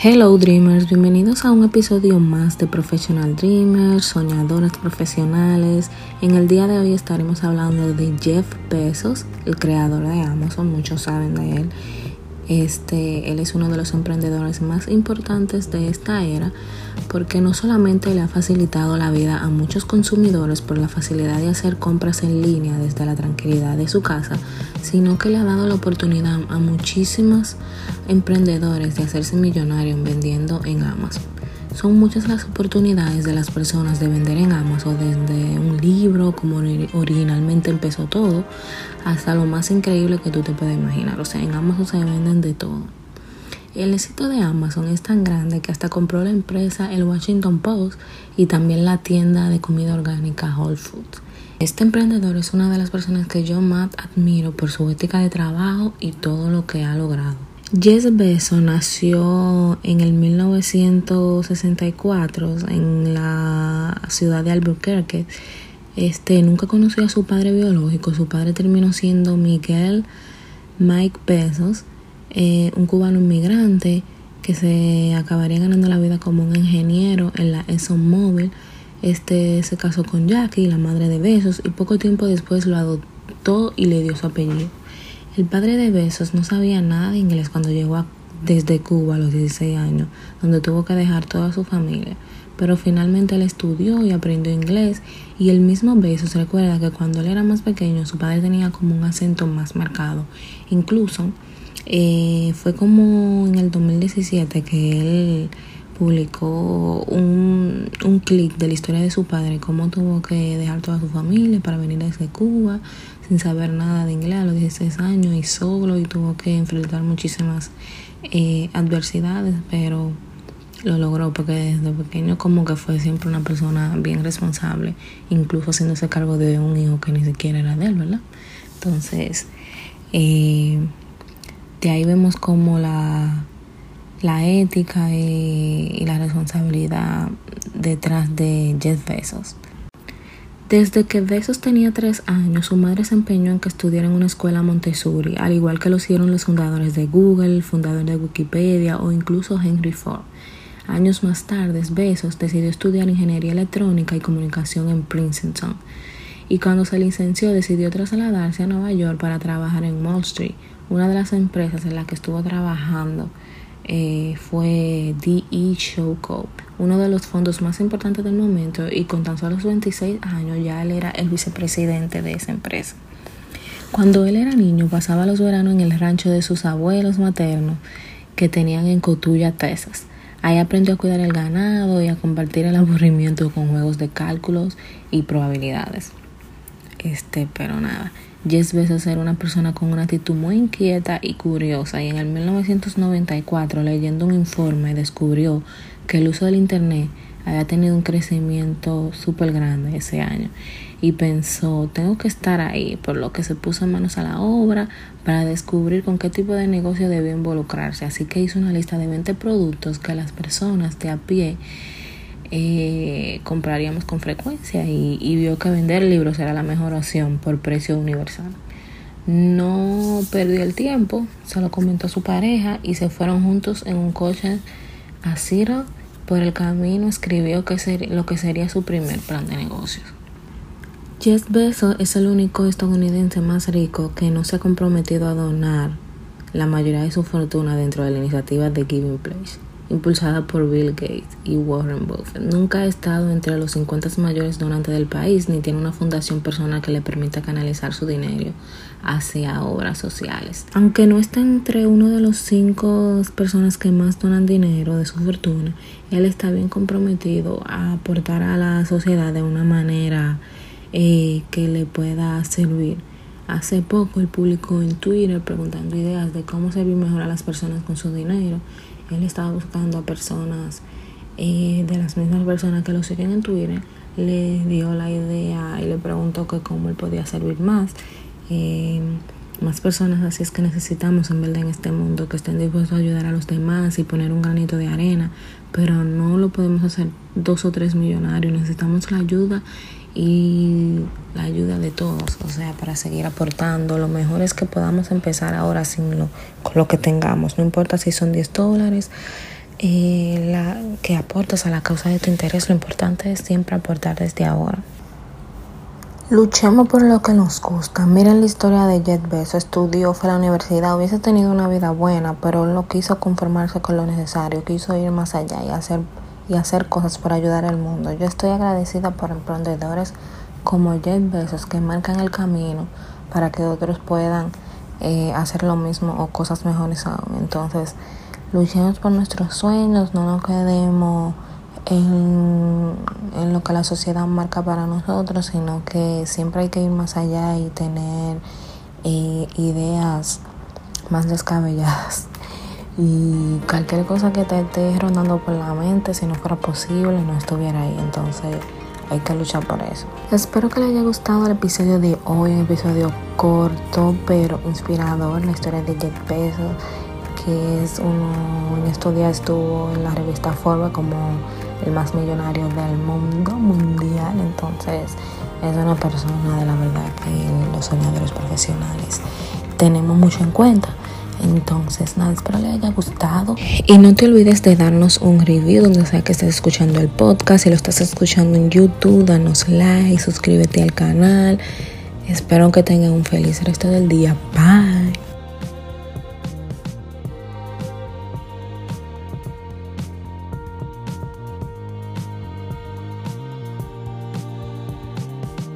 Hello Dreamers, bienvenidos a un episodio más de Professional Dreamers, soñadores profesionales. En el día de hoy estaremos hablando de Jeff Bezos, el creador de Amazon, muchos saben de él. Este, él es uno de los emprendedores más importantes de esta era porque no solamente le ha facilitado la vida a muchos consumidores por la facilidad de hacer compras en línea desde la tranquilidad de su casa, sino que le ha dado la oportunidad a muchísimos emprendedores de hacerse millonarios vendiendo en Amazon. Son muchas las oportunidades de las personas de vender en Amazon, desde un libro, como originalmente empezó todo, hasta lo más increíble que tú te puedes imaginar. O sea, en Amazon se venden de todo. El éxito de Amazon es tan grande que hasta compró la empresa el Washington Post y también la tienda de comida orgánica Whole Foods. Este emprendedor es una de las personas que yo más admiro por su ética de trabajo y todo lo que ha logrado. Jeff Bezos nació en el 1964 en la ciudad de Albuquerque. Este nunca conoció a su padre biológico. Su padre terminó siendo Miguel Mike Bezos, eh, un cubano inmigrante que se acabaría ganando la vida como un ingeniero en la ExxonMobil. Este se casó con Jackie, la madre de Bezos, y poco tiempo después lo adoptó y le dio su apellido. El padre de Besos no sabía nada de inglés cuando llegó desde Cuba a los 16 años, donde tuvo que dejar toda su familia. Pero finalmente él estudió y aprendió inglés y el mismo Besos recuerda que cuando él era más pequeño su padre tenía como un acento más marcado. Incluso eh, fue como en el 2017 que él publicó un, un clip de la historia de su padre, cómo tuvo que dejar toda su familia para venir desde Cuba sin saber nada de inglés a los 16 años y solo y tuvo que enfrentar muchísimas eh, adversidades, pero lo logró porque desde pequeño como que fue siempre una persona bien responsable, incluso haciéndose cargo de un hijo que ni siquiera era de él, ¿verdad? Entonces, eh, de ahí vemos como la la ética y, la responsabilidad detrás de Jeff Bezos. Desde que Bezos tenía tres años, su madre se empeñó en que estudiara en una escuela Montessori, al igual que lo hicieron los fundadores de Google, el fundador de Wikipedia o incluso Henry Ford. Años más tarde, Bezos decidió estudiar ingeniería electrónica y comunicación en Princeton. Y cuando se licenció, decidió trasladarse a Nueva York para trabajar en Wall Street, una de las empresas en las que estuvo trabajando eh, fue DE Show uno de los fondos más importantes del momento y con tan solo 26 años ya él era el vicepresidente de esa empresa. Cuando él era niño pasaba los veranos en el rancho de sus abuelos maternos que tenían en Cotulla, Texas. Ahí aprendió a cuidar el ganado y a compartir el aburrimiento con juegos de cálculos y probabilidades. Este, pero nada. Jess Bezos era una persona con una actitud muy inquieta y curiosa y en el 1994 leyendo un informe descubrió que el uso del Internet había tenido un crecimiento súper grande ese año y pensó, tengo que estar ahí, por lo que se puso manos a la obra para descubrir con qué tipo de negocio debía involucrarse. Así que hizo una lista de 20 productos que las personas de a pie eh, compraríamos con frecuencia y, vio que vender libros era la mejor opción por precio universal. No perdió el tiempo, se lo comentó a su pareja y se fueron juntos en un coche a Ciro. Por el camino escribió que lo que sería su primer plan de negocios. Jeff Bezos es el único estadounidense más rico que no se ha comprometido a donar la mayoría de su fortuna dentro de la iniciativa de Giving Place impulsada por Bill Gates y Warren Buffett. Nunca ha estado entre los 50 mayores donantes del país ni tiene una fundación personal que le permita canalizar su dinero hacia obras sociales. Aunque no está entre uno de los cinco personas que más donan dinero de su fortuna, él está bien comprometido a aportar a la sociedad de una manera eh, que le pueda servir. Hace poco él publicó en Twitter preguntando ideas de cómo servir mejor a las personas con su dinero él estaba buscando a personas eh, de las mismas personas que lo siguen en Twitter, le dio la idea y le preguntó que cómo él podía servir más. Eh, más personas así es que necesitamos en verdad en este mundo que estén dispuestos a ayudar a los demás y poner un granito de arena, pero no lo podemos hacer dos o tres millonarios, necesitamos la ayuda y la ayuda de todos, o sea, para seguir aportando. Lo mejor es que podamos empezar ahora sin lo, con lo que tengamos, no importa si son 10 dólares, eh, la, que aportas a la causa de tu interés. Lo importante es siempre aportar desde ahora. Luchemos por lo que nos gusta. Miren la historia de Jet Bezos. Estudió, fue a la universidad, hubiese tenido una vida buena, pero no quiso conformarse con lo necesario, quiso ir más allá y hacer, y hacer cosas para ayudar al mundo. Yo estoy agradecida por emprendedores como Jet Bezos que marcan el camino para que otros puedan eh, hacer lo mismo o cosas mejores aún. Entonces, luchemos por nuestros sueños, no nos quedemos en, lo que la sociedad marca para nosotros, sino que siempre hay que ir más allá y tener eh, ideas más descabelladas. Y cualquier cosa que te esté rondando por la mente, si no fuera posible, no estuviera ahí. Entonces hay que luchar por eso. Espero que les haya gustado el episodio de hoy, un episodio corto pero inspirador, la historia de Jet Bezos, que es uno, en estos días estuvo en la revista Forbes como el más millonario del mundo mundial. Entonces es una persona de la verdad que los soñadores profesionales tenemos mucho en cuenta. Entonces, nada, espero les haya gustado. Y no te olvides de darnos un review donde sea que estés escuchando el podcast. Si lo estás escuchando en YouTube, danos like, suscríbete al canal. Espero que tengan un feliz resto del día. Bye.